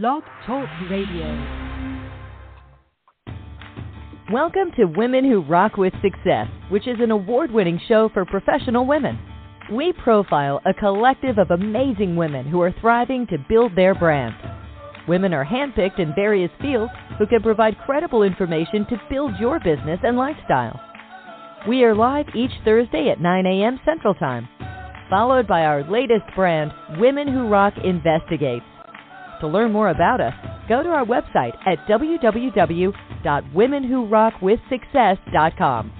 Blog Talk Radio. Welcome to Women Who Rock with Success, which is an award winning show for professional women. We profile a collective of amazing women who are thriving to build their brand. Women are handpicked in various fields who can provide credible information to build your business and lifestyle. We are live each Thursday at 9 a.m. Central Time, followed by our latest brand, Women Who Rock Investigates. To learn more about us, go to our website at www.womenwhorockwithsuccess.com.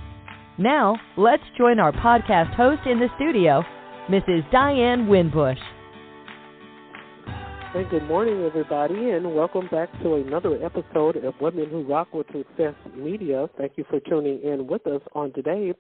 Now, let's join our podcast host in the studio, Mrs. Diane Winbush. And good morning, everybody, and welcome back to another episode of Women Who Rock with Success Media. Thank you for tuning in with us on today.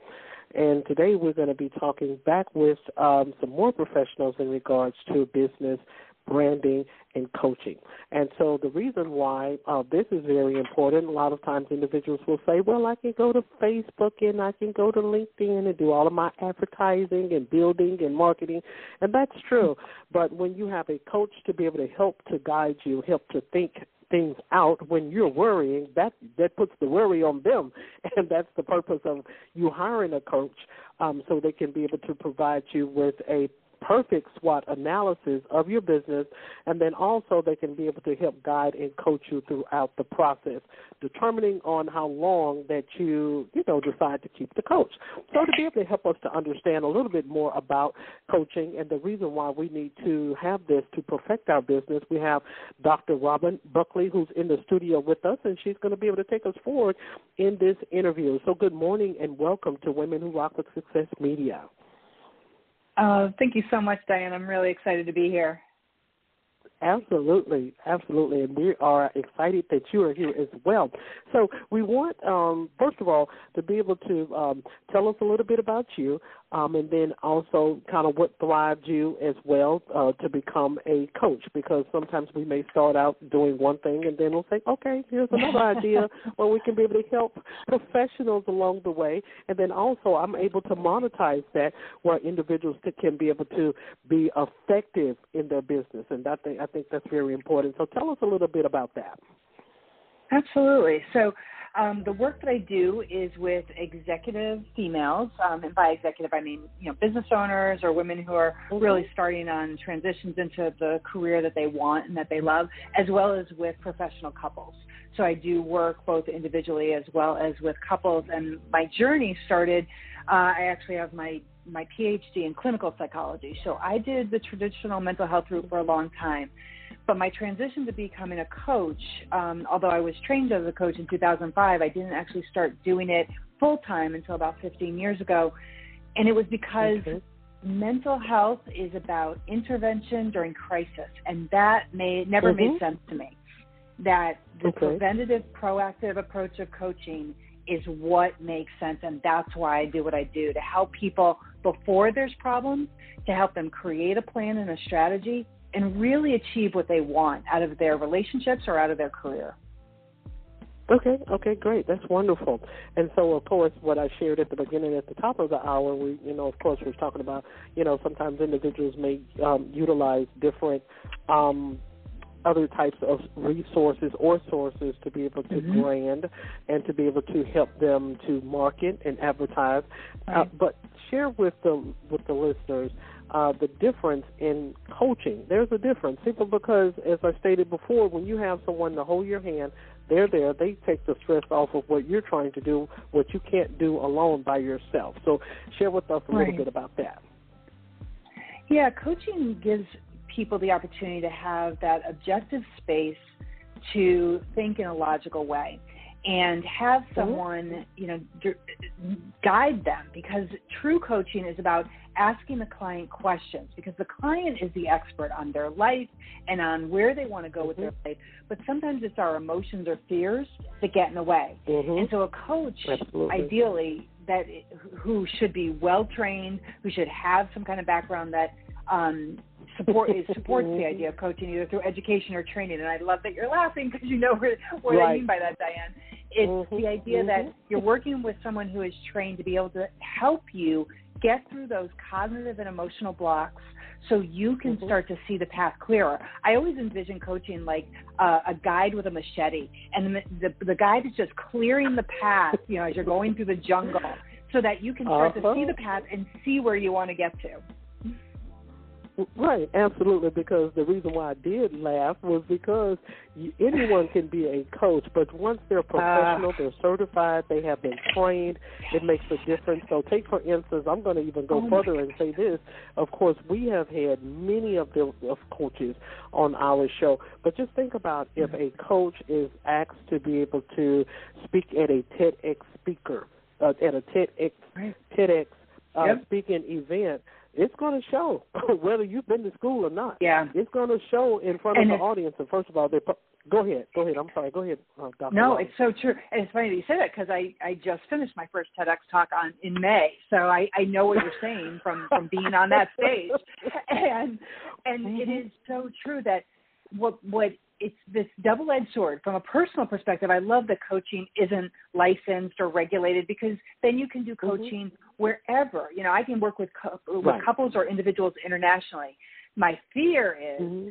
And today we're going to be talking back with um, some more professionals in regards to business branding, and coaching. And so the reason why uh, this is very important, a lot of times individuals will say, well, I can go to Facebook and I can go to LinkedIn and do all of my advertising and building and marketing. And that's true. But when you have a coach to be able to help to guide you, help to think things out when you're worrying that that puts the worry on them and that's the purpose of you hiring a coach um, so they can be able to provide you with a perfect SWOT analysis of your business, and then also they can be able to help guide and coach you throughout the process, determining on how long that you, you know, decide to keep the coach. So to be able to help us to understand a little bit more about coaching and the reason why we need to have this to perfect our business, we have Dr. Robin Buckley who's in the studio with us, and she's going to be able to take us forward in this interview. So good morning and welcome to Women Who Rock with Success Media. Uh, thank you so much, Diane. I'm really excited to be here. Absolutely, absolutely, and we are excited that you are here as well. So we want, um, first of all, to be able to um, tell us a little bit about you, um, and then also kind of what thrived you as well uh, to become a coach because sometimes we may start out doing one thing and then we'll say, okay, here's another idea where we can be able to help professionals along the way. And then also I'm able to monetize that where individuals can be able to be effective in their business. And I think, I think that's very important. So tell us a little bit about that. Absolutely. So um, the work that I do is with executive females, um, and by executive I mean you know business owners or women who are really starting on transitions into the career that they want and that they love, as well as with professional couples. So I do work both individually as well as with couples. And my journey started. Uh, I actually have my my PhD in clinical psychology. So I did the traditional mental health route for a long time. But my transition to becoming a coach, um, although I was trained as a coach in 2005, I didn't actually start doing it full time until about 15 years ago. And it was because okay. mental health is about intervention during crisis. And that made, never mm-hmm. made sense to me. That the okay. preventative, proactive approach of coaching is what makes sense. And that's why I do what I do to help people before there's problems, to help them create a plan and a strategy and really achieve what they want out of their relationships or out of their career. Okay, okay, great. That's wonderful. And so, of course, what I shared at the beginning, at the top of the hour, we, you know, of course, we are talking about, you know, sometimes individuals may um, utilize different um, other types of resources or sources to be able to mm-hmm. brand and to be able to help them to market and advertise. Uh, right. Uh, but share with the with the listeners uh, the difference in coaching. There's a difference simply because, as I stated before, when you have someone to hold your hand, they're there. They take the stress off of what you're trying to do, what you can't do alone by yourself. So, share with us a right. little bit about that. Yeah, coaching gives people the opportunity to have that objective space to think in a logical way and have mm-hmm. someone, you know, guide them because true coaching is about asking the client questions because the client is the expert on their life and on where they want to go mm-hmm. with their mm-hmm. life. But sometimes it's our emotions or fears that get in the way. Mm-hmm. And so a coach, Absolutely. ideally, that who should be well trained, who should have some kind of background that um, support it supports the idea of coaching either through education or training. And I love that you're laughing because you know what, what right. I mean by that, Diane. It's mm-hmm. the idea mm-hmm. that you're working with someone who is trained to be able to help you get through those cognitive and emotional blocks so you can mm-hmm. start to see the path clearer. I always envision coaching like uh, a guide with a machete, and the, the the guide is just clearing the path, you know, as you're going through the jungle, so that you can start uh-huh. to see the path and see where you want to get to. Right, absolutely. Because the reason why I did laugh was because you, anyone can be a coach, but once they're professional, uh, they're certified, they have been trained, it makes a difference. So, take for instance, I'm going to even go oh further and say this. Of course, we have had many of the of coaches on our show, but just think about if a coach is asked to be able to speak at a TEDx speaker, uh, at a TEDx TEDx uh, yep. speaking event it's going to show whether you've been to school or not. Yeah, it's going to show in front and of the audience. And first of all, they go ahead, go ahead. I'm sorry, go ahead, uh, Dr. No, it's so true, and it's funny that you say that because I I just finished my first TEDx talk on in May, so I I know what you're saying from from being on that stage, and and mm-hmm. it is so true that what what it's this double-edged sword. From a personal perspective, I love that coaching isn't licensed or regulated because then you can do mm-hmm. coaching mm-hmm. wherever. You know, I can work with with right. couples or individuals internationally. My fear is mm-hmm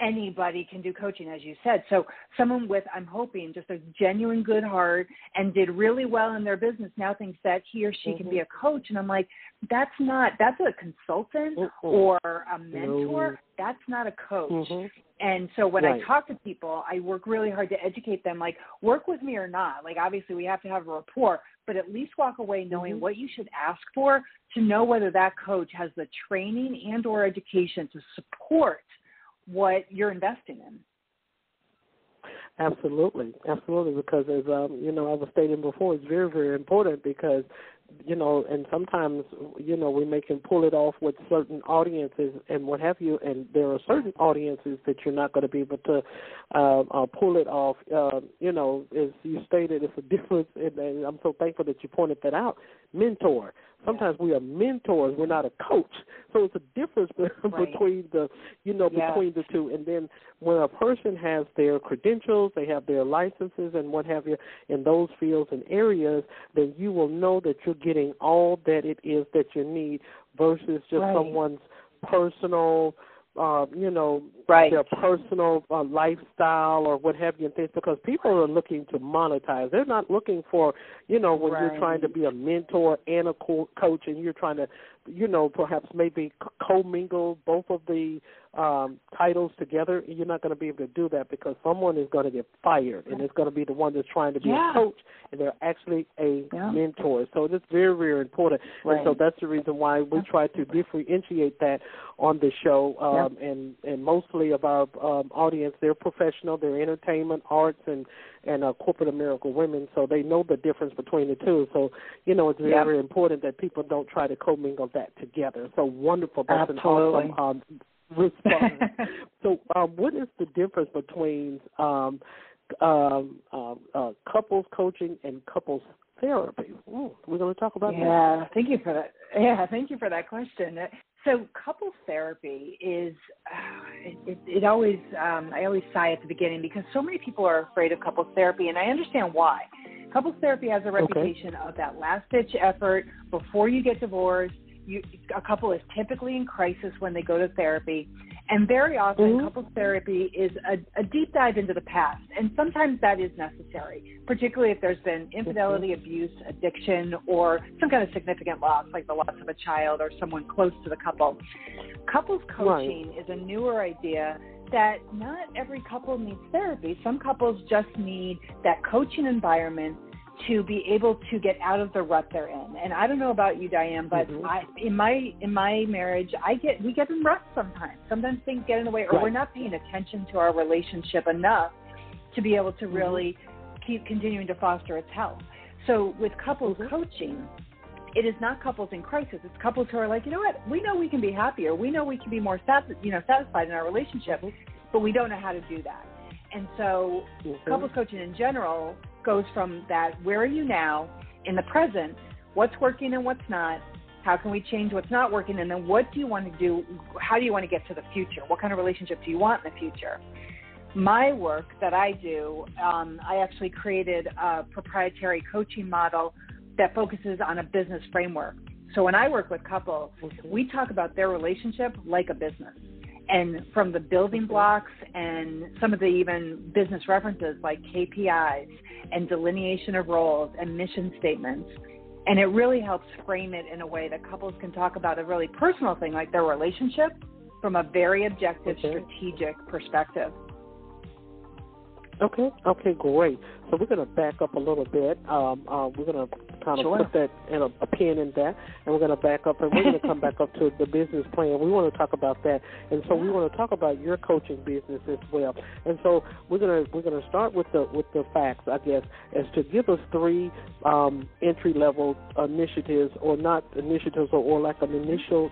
anybody can do coaching, as you said. So someone with, I'm hoping, just a genuine good heart and did really well in their business now thinks that he or she mm-hmm. can be mm-hmm. a coach. And I'm like, that's not, that's a consultant mm-hmm. or a mentor. That's not a coach. Mm-hmm. And so when right. I talk to people, I work really hard to educate them, like work with me or not. Like obviously we have to have a rapport, but at least walk away knowing mm-hmm. what you should ask for to know whether that coach has the training and or education to support what you're investing in. Absolutely, absolutely. Because as um, you know, I was stating before, it's very, very important because you know, and sometimes you know we make him pull it off with certain audiences and what have you, and there are certain audiences that you're not going to be able to uh, uh, pull it off. Uh, you know, as you stated, it's a difference, and I'm so thankful that you pointed that out. Mentor. Sometimes we are mentors. We're not a coach. So it's a difference right. between the, you know, yeah. between the two. And then when a person has their credentials, they have their licenses and what have you in those fields and areas, then you will know that you're getting all that it is that you need versus just right. someone's personal uh, you know, right. their personal uh, lifestyle or what have you and things because people are looking to monetize. They're not looking for, you know, when right. you're trying to be a mentor and a co- coach and you're trying to, you know, perhaps maybe co-mingle both of the um, titles together. You're not going to be able to do that because someone is going to get fired and it's going to be the one that's trying to be yeah. a coach and they're actually a yeah. mentor. So it's very, very important. Right. And so that's the reason why we try to differentiate that on the show. Um, yeah. And and mostly of our um, audience, they're professional, they're entertainment, arts, and and uh, corporate America women, so they know the difference between the two. So, you know, it's very, important that people don't try to commingle that together. So wonderful. That's Absolutely. an awesome um, response. so, um, what is the difference between um, um, uh, uh, couples coaching and couples therapy? Ooh, we're going to talk about yeah, that. Yeah, thank you for that. Yeah, thank you for that question. So couples therapy is uh, it, it always um, I always sigh at the beginning because so many people are afraid of couples therapy, and I understand why. Couples therapy has a reputation okay. of that last ditch effort before you get divorced. You, a couple is typically in crisis when they go to therapy, and very often, mm-hmm. couples therapy is a, a, deep dive into the past, and sometimes that is necessary, particularly if there's been infidelity, mm-hmm. abuse, addiction, or some kind of significant loss, like the loss of a child or someone close to the couple. Couples coaching right. is a newer idea that not every couple needs therapy. Some couples just need that coaching environment to be able to get out of the rut they're in. And I don't know about you, Diane, but mm-hmm. I, in my in my marriage, I get we get in ruts sometimes. Sometimes things get in the way, or right. we're not paying attention to our relationship enough to be able to mm-hmm. really keep continuing to foster its health. So with couples mm-hmm. coaching, it is not couples in crisis. It's couples who are like, you know what, we know we can be happier. We know we can be more sat- you know satisfied in our relationship, mm-hmm. but we don't know how to do that. And so, mm-hmm. couples coaching in general goes from that where are you now in the present, what's working and what's not, how can we change what's not working, and then what do you want to do? How do you want to get to the future? What kind of relationship do you want in the future? My work that I do, um, I actually created a proprietary coaching model that focuses on a business framework. So when I work with couples, mm-hmm. we talk about their relationship like a business. And from the building blocks and some of the even business references like KPIs and delineation of roles and mission statements. And it really helps frame it in a way that couples can talk about a really personal thing like their relationship from a very objective, okay. strategic perspective. Okay. Okay. Great. So we're going to back up a little bit. Um, uh, we're going to kind of sure. put that in a, a pin in that, and we're going to back up, and we're going to come back up to the business plan. We want to talk about that, and so we want to talk about your coaching business as well. And so we're going to we're going to start with the with the facts, I guess, as to give us three um, entry level initiatives, or not initiatives, or, or like an initial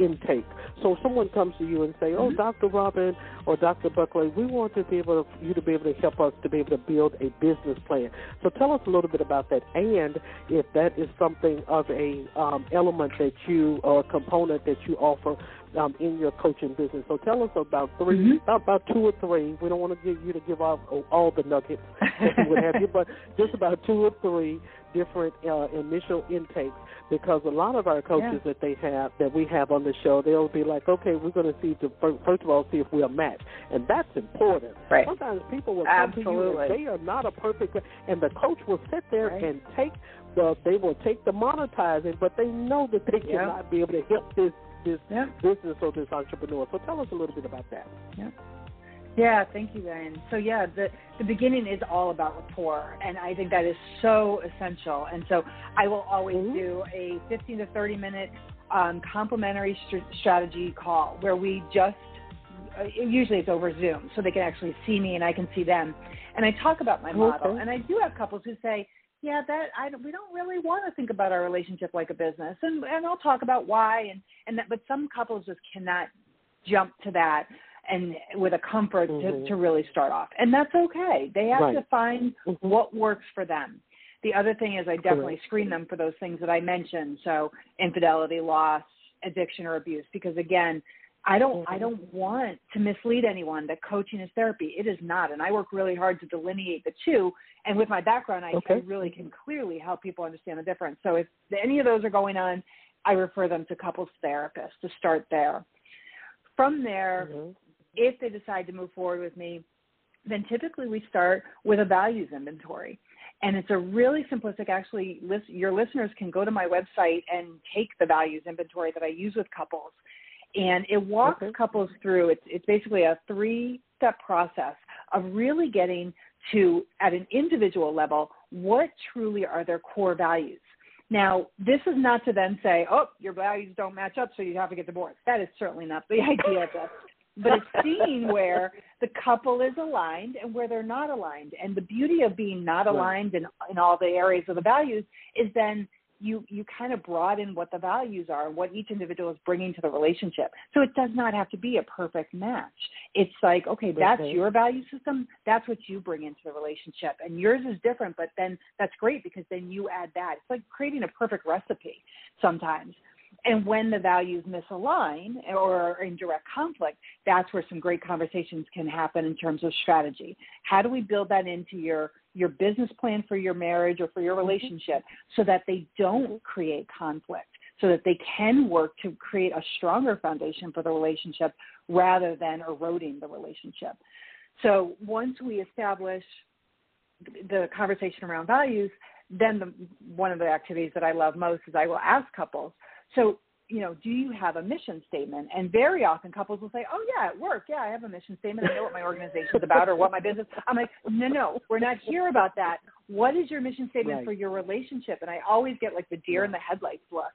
intake. So if someone comes to you and say, "Oh, mm-hmm. Dr. Robin or Dr. Buckley, we want to be able to, you to be able to help us to be able to build a business plan." So tell us a little bit about that, and if that is something of a um, element that you or a component that you offer um, in your coaching business. So tell us about 3 mm-hmm. about, two or three. We don't want to give you to give off all the nuggets that would have you, but just about two or three different uh, initial intakes because a lot of our coaches yeah. that they have that we have on the show they'll be like okay we're going to see to first of all see if we're a match and that's important right sometimes people will come Absolutely. to you and they are not a perfect and the coach will sit there right. and take the they will take the monetizing but they know that they yeah. cannot be able to help this this yeah. business or this entrepreneur so tell us a little bit about that yeah yeah, thank you, Diane. So yeah, the the beginning is all about rapport, and I think that is so essential. And so I will always mm-hmm. do a 15 to 30 minute um, complimentary st- strategy call where we just uh, usually it's over Zoom, so they can actually see me and I can see them. And I talk about my model, okay. and I do have couples who say, yeah, that I we don't really want to think about our relationship like a business, and and I'll talk about why and and that. But some couples just cannot jump to that and with a comfort mm-hmm. to, to really start off. And that's okay. They have right. to find mm-hmm. what works for them. The other thing is I definitely Correct. screen them for those things that I mentioned. So infidelity, loss, addiction or abuse. Because again, I don't mm-hmm. I don't want to mislead anyone that coaching is therapy. It is not. And I work really hard to delineate the two. And with my background I, okay. I really can clearly help people understand the difference. So if any of those are going on, I refer them to couples therapists to start there. From there, mm-hmm if they decide to move forward with me, then typically we start with a values inventory. And it's a really simplistic, actually, list, your listeners can go to my website and take the values inventory that I use with couples. And it walks okay. couples through, it's, it's basically a three step process of really getting to, at an individual level, what truly are their core values. Now, this is not to then say, oh, your values don't match up, so you have to get divorced. That is certainly not the idea of this but it's seeing where the couple is aligned and where they're not aligned. And the beauty of being not aligned in, in all the areas of the values is then you you kind of broaden what the values are, and what each individual is bringing to the relationship. So it does not have to be a perfect match. It's like, okay, that's okay. your value system. That's what you bring into the relationship, and yours is different. But then that's great because then you add that. It's like creating a perfect recipe sometimes. And when the values misalign or are in direct conflict, that's where some great conversations can happen in terms of strategy. How do we build that into your your business plan for your marriage or for your mm-hmm. relationship so that they don't create conflict, so that they can work to create a stronger foundation for the relationship rather than eroding the relationship. So once we establish the conversation around values, then the, one of the activities that I love most is I will ask couples, so, you know, do you have a mission statement? And very often couples will say, oh, yeah, at work, yeah, I have a mission statement. I know what my organization is about or what my business. I'm like, no, no, we're not here about that. What is your mission statement right. for your relationship? And I always get like the deer in the headlights look.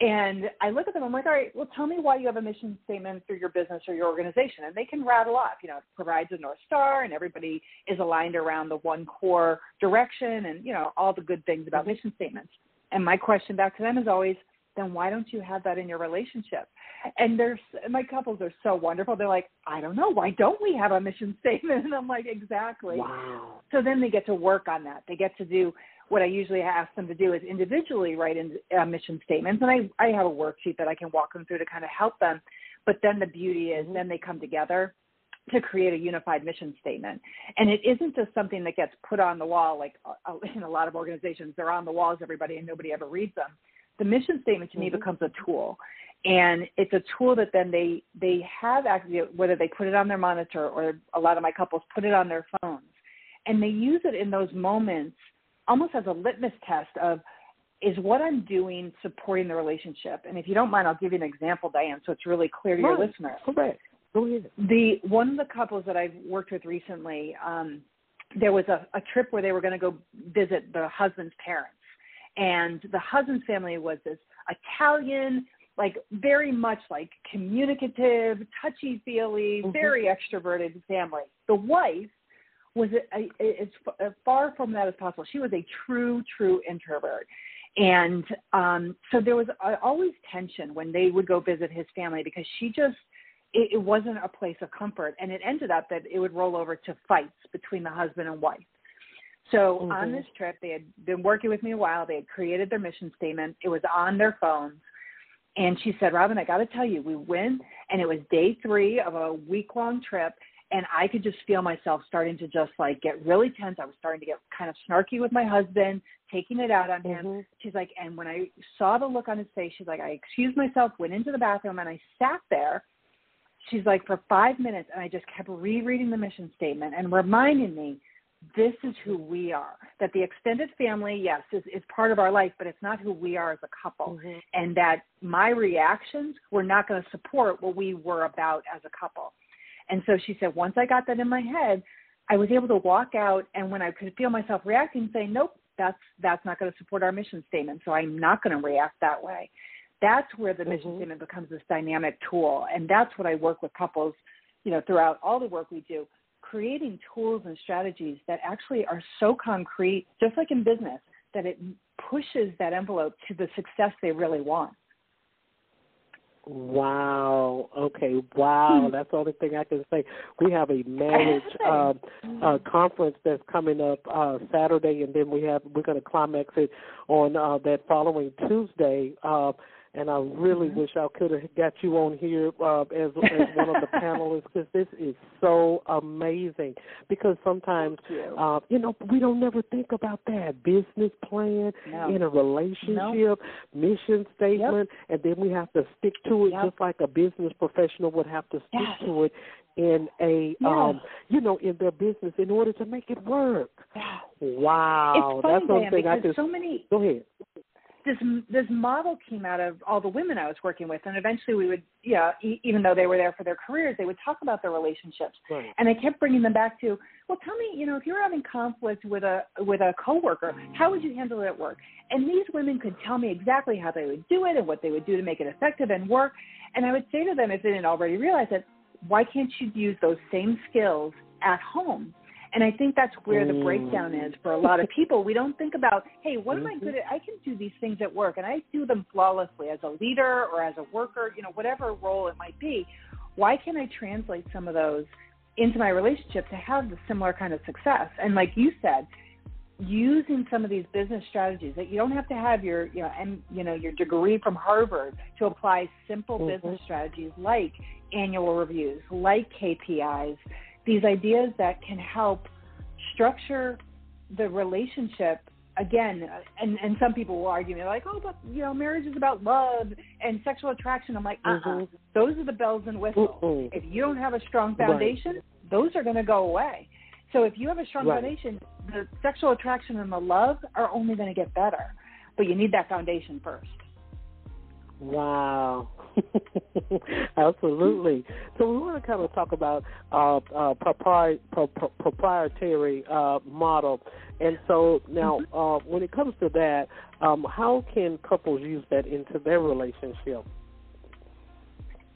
And I look at them, I'm like, all right, well, tell me why you have a mission statement for your business or your organization. And they can rattle off, you know, it provides a North Star and everybody is aligned around the one core direction and, you know, all the good things about mm-hmm. mission statements. And my question back to them is always, then why don't you have that in your relationship? And there's my couples are so wonderful. They're like, I don't know, why don't we have a mission statement? And I'm like, exactly. Wow. So then they get to work on that. They get to do what I usually ask them to do is individually write in uh, mission statements, and I I have a worksheet that I can walk them through to kind of help them. But then the beauty is, mm-hmm. then they come together to create a unified mission statement. And it isn't just something that gets put on the wall like uh, in a lot of organizations. They're on the walls, everybody, and nobody ever reads them the mission statement to mm-hmm. me becomes a tool and it's a tool that then they they have actually whether they put it on their monitor or a lot of my couples put it on their phones and they use it in those moments almost as a litmus test of is what I'm doing supporting the relationship? And if you don't mind, I'll give you an example, Diane, so it's really clear to right. your listeners. Ahead. The one of the couples that I've worked with recently, um, there was a, a trip where they were going to go visit the husband's parents, and the husband's family was this Italian, like very much like communicative, touchy feely, mm-hmm. very extroverted family. The wife was as far from that as possible. She was a true, true introvert. And um, so there was uh, always tension when they would go visit his family because she just, it, it wasn't a place of comfort. And it ended up that it would roll over to fights between the husband and wife. So mm-hmm. on this trip, they had been working with me a while. They had created their mission statement. It was on their phones. And she said, Robin, I got to tell you, we went and it was day three of a week long trip and I could just feel myself starting to just like get really tense. I was starting to get kind of snarky with my husband, taking it out on him. Mm-hmm. She's like, and when I saw the look on his face, she's like, I excused myself, went into the bathroom, and I sat there. She's like, for five minutes, and I just kept rereading the mission statement and reminding me this is who we are. That the extended family, yes, is, is part of our life, but it's not who we are as a couple. Mm-hmm. And that my reactions were not going to support what we were about as a couple. And so she said, once I got that in my head, I was able to walk out and when I could feel myself reacting, saying, Nope, that's that's not going to support our mission statement. So I'm not going to react that way. That's where the mm-hmm. mission statement becomes this dynamic tool. And that's what I work with couples, you know, throughout all the work we do, creating tools and strategies that actually are so concrete, just like in business, that it pushes that envelope to the success they really want. Wow. Okay. Wow. That's the only thing I can say. We have a marriage uh, uh, conference that's coming up uh, Saturday, and then we have we're going to climax it on uh, that following Tuesday. Uh, and I really mm-hmm. wish I could have got you on here uh, as as one of the panelists because this is so amazing. Because sometimes, you. Uh, you know, we don't never think about that business plan no. in a relationship, no. mission statement, yep. and then we have to stick to it yep. just like a business professional would have to stick yes. to it in a yes. um you know in their business in order to make it work. Wow, it's funny, that's something I just so many. Go ahead this this model came out of all the women I was working with, and eventually we would, yeah, e- even though they were there for their careers, they would talk about their relationships, right. and I kept bringing them back to, well, tell me, you know, if you're having conflict with a with a coworker, how would you handle it at work? And these women could tell me exactly how they would do it and what they would do to make it effective and work, and I would say to them if they didn't already realize it, why can't you use those same skills at home? And I think that's where the breakdown is for a lot of people. We don't think about, hey, what am I good at? I can do these things at work and I do them flawlessly as a leader or as a worker, you know, whatever role it might be. Why can't I translate some of those into my relationship to have the similar kind of success? And like you said, using some of these business strategies that you don't have to have your you know and you know your degree from Harvard to apply simple mm-hmm. business strategies like annual reviews, like KPIs, these ideas that can help structure the relationship again and and some people will argue me like oh but you know marriage is about love and sexual attraction i'm like uh-uh mm-hmm. those are the bells and whistles mm if you don't have a strong foundation right. those are going to go away so if you have a strong right. foundation the sexual attraction and the love are only going to get better but you need that foundation first Wow. Absolutely. So we want to kind of talk about uh, uh, propri- pro- pro- proprietary uh, model, and so now mm-hmm. uh, when it comes to that, um, how can couples use that into their relationship?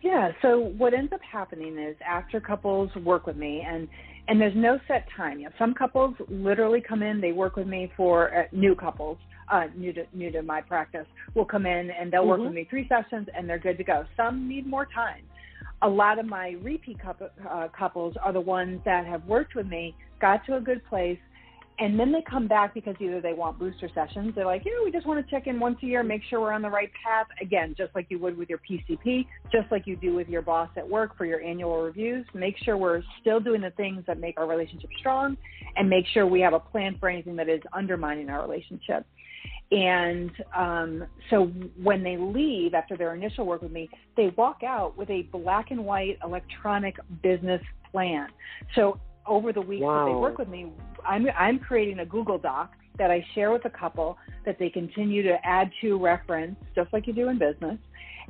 Yeah. So what ends up happening is after couples work with me, and and there's no set time. You know, some couples literally come in, they work with me for uh, new couples uh, new to new to my practice will come in and they'll work mm-hmm. with me three sessions and they're good to go. Some need more time. A lot of my repeat couple, uh, couples are the ones that have worked with me, got to a good place, and then they come back because either they want booster sessions. They're like, you know, we just want to check in once a year, make sure we're on the right path. Again, just like you would with your PCP, just like you do with your boss at work for your annual reviews. Make sure we're still doing the things that make our relationship strong, and make sure we have a plan for anything that is undermining our relationship. And um, so when they leave after their initial work with me, they walk out with a black and white electronic business plan. So over the weeks wow. that they work with me, I'm I'm creating a Google Doc that I share with a couple that they continue to add to reference, just like you do in business.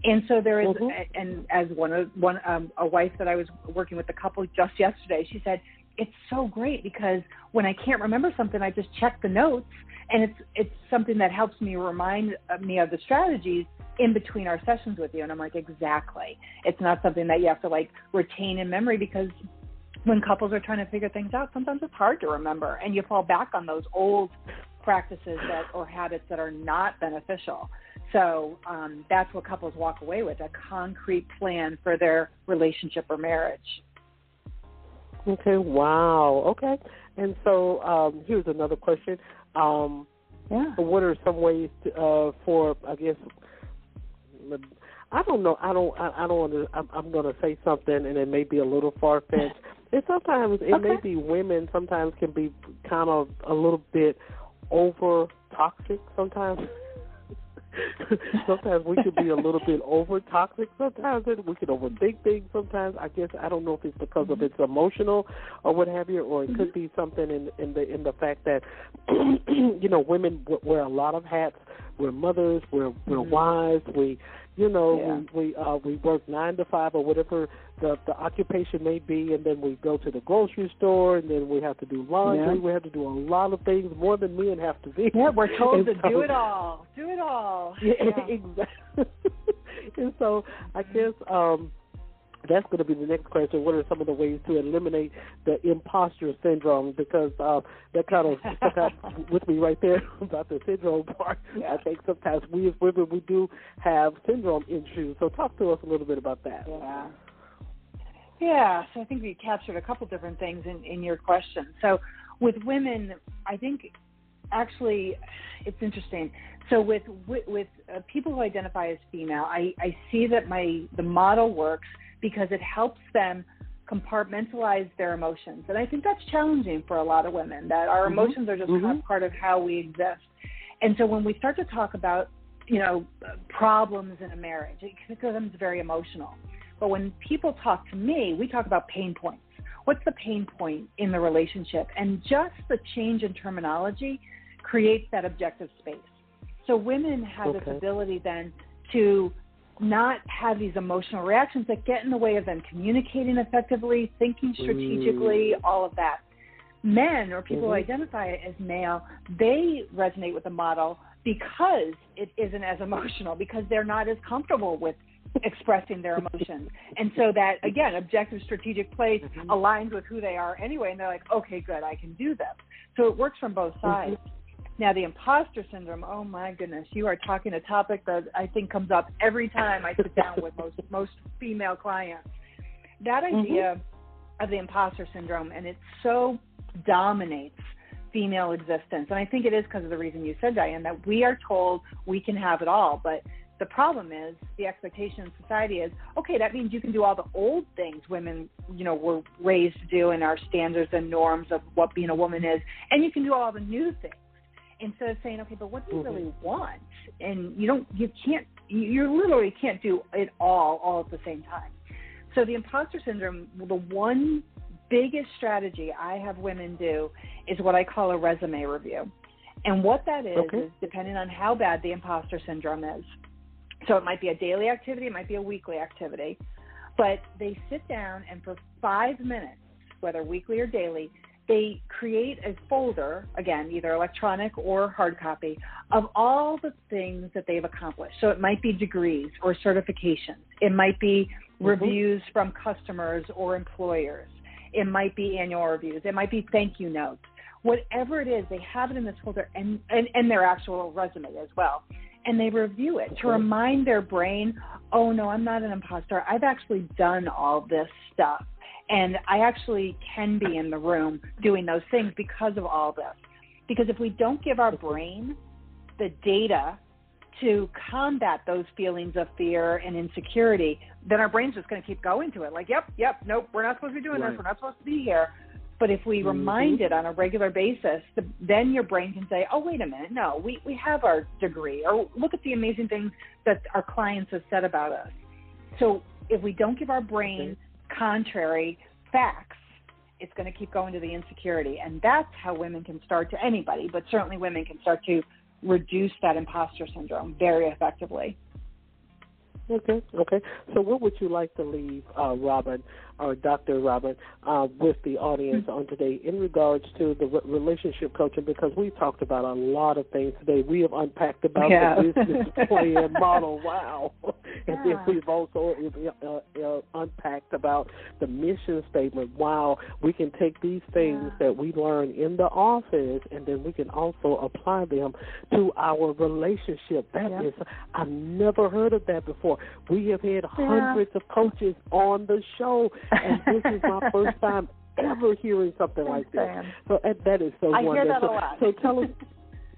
And so there is, mm-hmm. and as one of one um, a wife that I was working with a couple just yesterday, she said it's so great because when I can't remember something, I just check the notes, and it's it's something that helps me remind me of the strategies in between our sessions with you. And I'm like, exactly. It's not something that you have to like retain in memory because when couples are trying to figure things out, sometimes it's hard to remember, and you fall back on those old practices that or habits that are not beneficial. So um, that's what couples walk away with a concrete plan for their relationship or marriage. Okay, wow. Okay. And so um, here's another question. Um, yeah. What are some ways to, uh, for, I guess, I don't know. I don't. I, I don't want to. I'm, I'm going to say something, and it may be a little far fetched. And sometimes it okay. may be women. Sometimes can be kind of a little bit over toxic. Sometimes. sometimes we could be a little bit over toxic. Sometimes we can overthink things. Sometimes I guess I don't know if it's because of mm-hmm. it's emotional or what have you, or it could mm-hmm. be something in in the in the fact that you know women wear a lot of hats. We're mothers. We're we're mm-hmm. wives. We you know yeah. we we uh, we work nine to five or whatever the the occupation may be, and then we go to the grocery store, and then we have to do laundry. Yeah. We have to do a lot of things more than men have to do. Yeah, we're told and to so, do it all. Do it all. Yeah, Yeah. exactly. and so I guess um that's going to be the next question. What are some of the ways to eliminate the imposter syndrome? Because uh, that kind of stuck out with me right there about the syndrome part. Yeah. I think sometimes we as women we do have syndrome issues. So talk to us a little bit about that. Yeah. Yeah, so I think we captured a couple different things in, in your question. So with women, I think actually it's interesting. So with with, with uh, people who identify as female, I, I see that my the model works because it helps them compartmentalize their emotions, and I think that's challenging for a lot of women. That our mm-hmm. emotions are just mm-hmm. kind of part of how we exist. And so when we start to talk about you know problems in a marriage, it becomes very emotional. But when people talk to me, we talk about pain points. What's the pain point in the relationship? And just the change in terminology creates that objective space. So women have okay. this ability then to not have these emotional reactions that get in the way of them communicating effectively, thinking strategically, mm. all of that. Men or people mm-hmm. who identify as male, they resonate with the model because it isn't as emotional, because they're not as comfortable with expressing their emotions. And so that again, objective strategic place mm-hmm. aligns with who they are anyway and they're like, Okay, good, I can do this. So it works from both sides. Mm-hmm. Now the imposter syndrome, oh my goodness, you are talking a topic that I think comes up every time I sit down with most most female clients. That idea mm-hmm. of the imposter syndrome and it so dominates female existence. And I think it is because of the reason you said, Diane, that we are told we can have it all, but the problem is the expectation in society is okay that means you can do all the old things women you know were raised to do and our standards and norms of what being a woman is and you can do all the new things instead of saying okay but what do you mm-hmm. really want and you don't you can't you literally can't do it all all at the same time so the imposter syndrome the one biggest strategy i have women do is what i call a resume review and what that is okay. is depending on how bad the imposter syndrome is so it might be a daily activity, it might be a weekly activity. But they sit down and for five minutes, whether weekly or daily, they create a folder, again, either electronic or hard copy, of all the things that they've accomplished. So it might be degrees or certifications. It might be mm-hmm. reviews from customers or employers. It might be annual reviews. It might be thank you notes. Whatever it is, they have it in this folder and, and, and their actual resume as well and they review it to remind their brain, oh no, I'm not an imposter. I've actually done all this stuff. And I actually can be in the room doing those things because of all this. Because if we don't give our brain the data to combat those feelings of fear and insecurity, then our brain's just going to keep going to it. Like, yep, yep, nope, we're not supposed to be doing right. this. We're not supposed to be here. But if we mm-hmm. remind it on a regular basis, the, then your brain can say, "Oh, wait a minute, no, we we have our degree," or look at the amazing things that our clients have said about us. So if we don't give our brain contrary facts, it's going to keep going to the insecurity, and that's how women can start to anybody, but certainly women can start to reduce that imposter syndrome very effectively. Okay, okay. So, what would you like to leave, uh, Robin, or Dr. Robin, uh, with the audience on today in regards to the re- relationship coaching? Because we talked about a lot of things today. We have unpacked about yeah. the business plan model. Wow, and yeah. then we've also uh, uh, unpacked about the mission statement. Wow, we can take these things yeah. that we learn in the office, and then we can also apply them to our relationship. That is, I've never heard of that before. We have had hundreds of coaches on the show, and this is my first time ever hearing something like that. So that is so I wonderful. Hear that a lot. So tell us.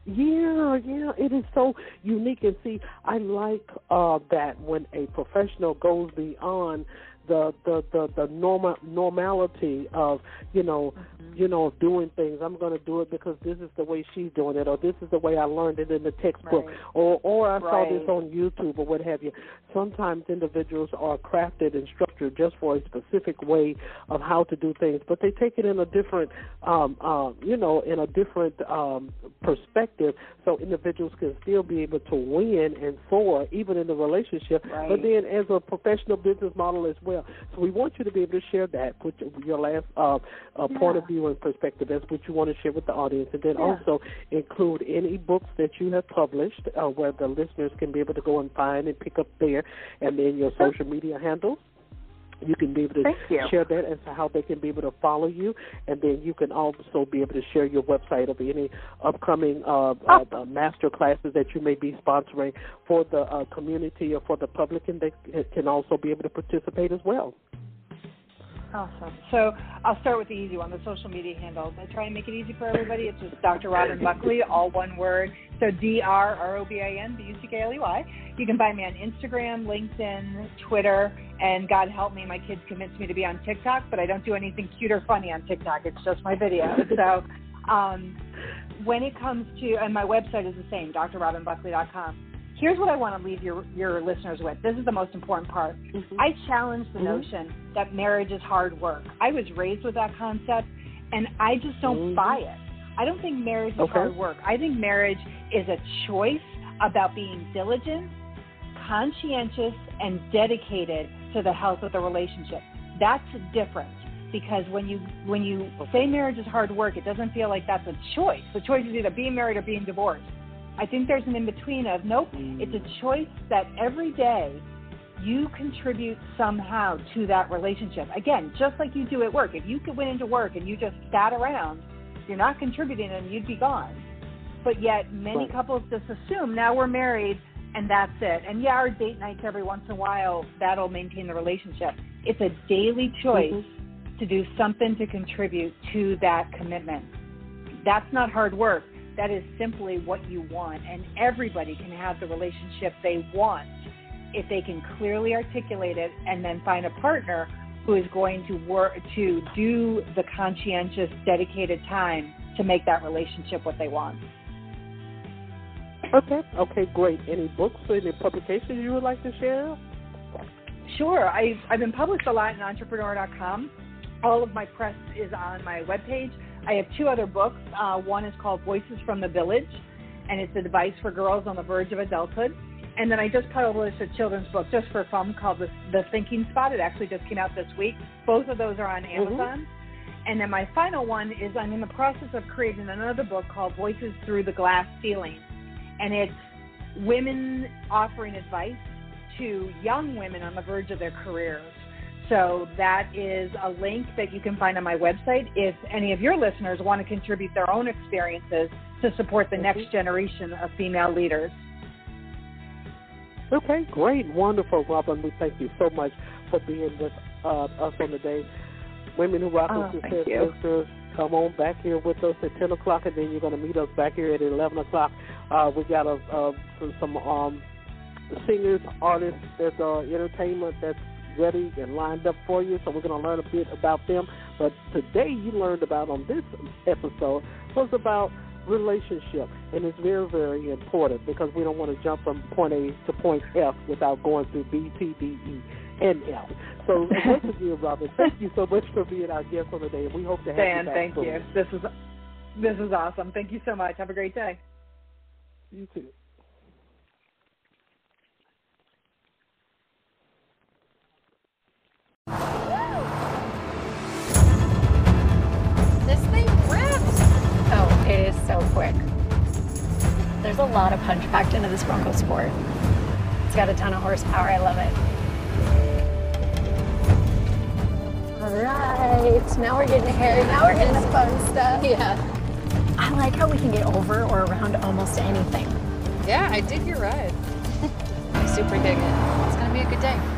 Yeah, yeah, it is so unique. And see, I like uh, that when a professional goes beyond the the the, the normal normality of you know mm-hmm. you know doing things. I'm going to do it because this is the way she's doing it, or this is the way I learned it in the textbook, right. or or I right. saw this on YouTube, or what have you. Sometimes individuals are crafted and structured just for a specific way of how to do things, but they take it in a different um, uh, you know in a different um, perspective, so individuals can still be able to win and soar even in the relationship. Right. But then as a professional business model as well well. So we want you to be able to share that, put your last uh, uh, yeah. point of view and perspective. That's what you want to share with the audience, and then yeah. also include any books that you have published, uh, where the listeners can be able to go and find and pick up there, and then your social media handles you can be able to share that as to how they can be able to follow you, and then you can also be able to share your website of any upcoming uh, uh, uh, master classes that you may be sponsoring for the uh, community or for the public, and they can also be able to participate as well. Awesome. So I'll start with the easy one, the social media handles. I try and make it easy for everybody. It's just Dr. Robin Buckley, all one word. So D R R O B I N B U C K L E Y. You can find me on Instagram, LinkedIn, Twitter, and God help me, my kids convinced me to be on TikTok, but I don't do anything cute or funny on TikTok. It's just my videos. So um, when it comes to, and my website is the same, drrobinbuckley.com here's what I want to leave your your listeners with. This is the most important part. Mm-hmm. I challenge the mm-hmm. notion that marriage is hard work. I was raised with that concept, and I just don't mm-hmm. buy it. I don't think marriage is okay. hard work. I think marriage is a choice about being diligent, conscientious, and dedicated to the health of the relationship. That's different because when you when you say marriage is hard work, it doesn't feel like that's a choice. The choice is either being married or being divorced. I think there's an in between of nope, it's a choice that every day you contribute somehow to that relationship. Again, just like you do at work. If you could went into work and you just sat around, you're not contributing and you'd be gone. But yet many right. couples just assume now we're married and that's it. And yeah, our date nights every once in a while, that'll maintain the relationship. It's a daily choice mm-hmm. to do something to contribute to that commitment. That's not hard work that is simply what you want. And everybody can have the relationship they want if they can clearly articulate it and then find a partner who is going to work to do the conscientious, dedicated time to make that relationship what they want. Okay. Okay. Great. Any books or any publications you would like to share? Sure. I've I've been published a lot in Entrepreneur.com. All of my press is on my webpage. I have two other books. Uh, one is called Voices from the Village, and it's advice for girls on the verge of adulthood. And then I just published a children's book just for fun called The, the Thinking Spot. It actually just came out this week. Both of those are on Mm-hmm. Amazon. Mm-hmm. And then my final one is I'm in the process of creating another book called Voices Through the Glass Ceiling. And it's women offering advice to young women on the verge of their careers. So that is a link that you can find on my website if any of your listeners want to contribute their own experiences to support the next generation of female leaders. Okay, great, wonderful, Robin. We thank you so much for being with uh, us on the day. Women Who Rock oh, with Success Listeners, come on back here with us at 10 o'clock, and then you're going to meet us back here at 11 o'clock. Uh, we got a, uh, some um, singers, artists, there's uh, entertainment that's ready and lined up for you. So we're going to learn a bit about them. But today you learned about on this episode was about relationship, and it's very, very important because we don't want to jump from point A to point F without going through B, T, D, E, and F. So once again, Robin, thank you so much for being our guest on the day, and we hope to have Dan, you back thank soon. you. This is this is awesome. Thank you so much. Have a great day. You too. There's a lot of punch packed into this Bronco Sport. It's got a ton of horsepower. I love it. All right, now we're getting hairy. Now we're getting the fun stuff. Yeah. I like how we can get over or around almost anything. Yeah, I dig your ride. I super dig it. It's gonna be a good day.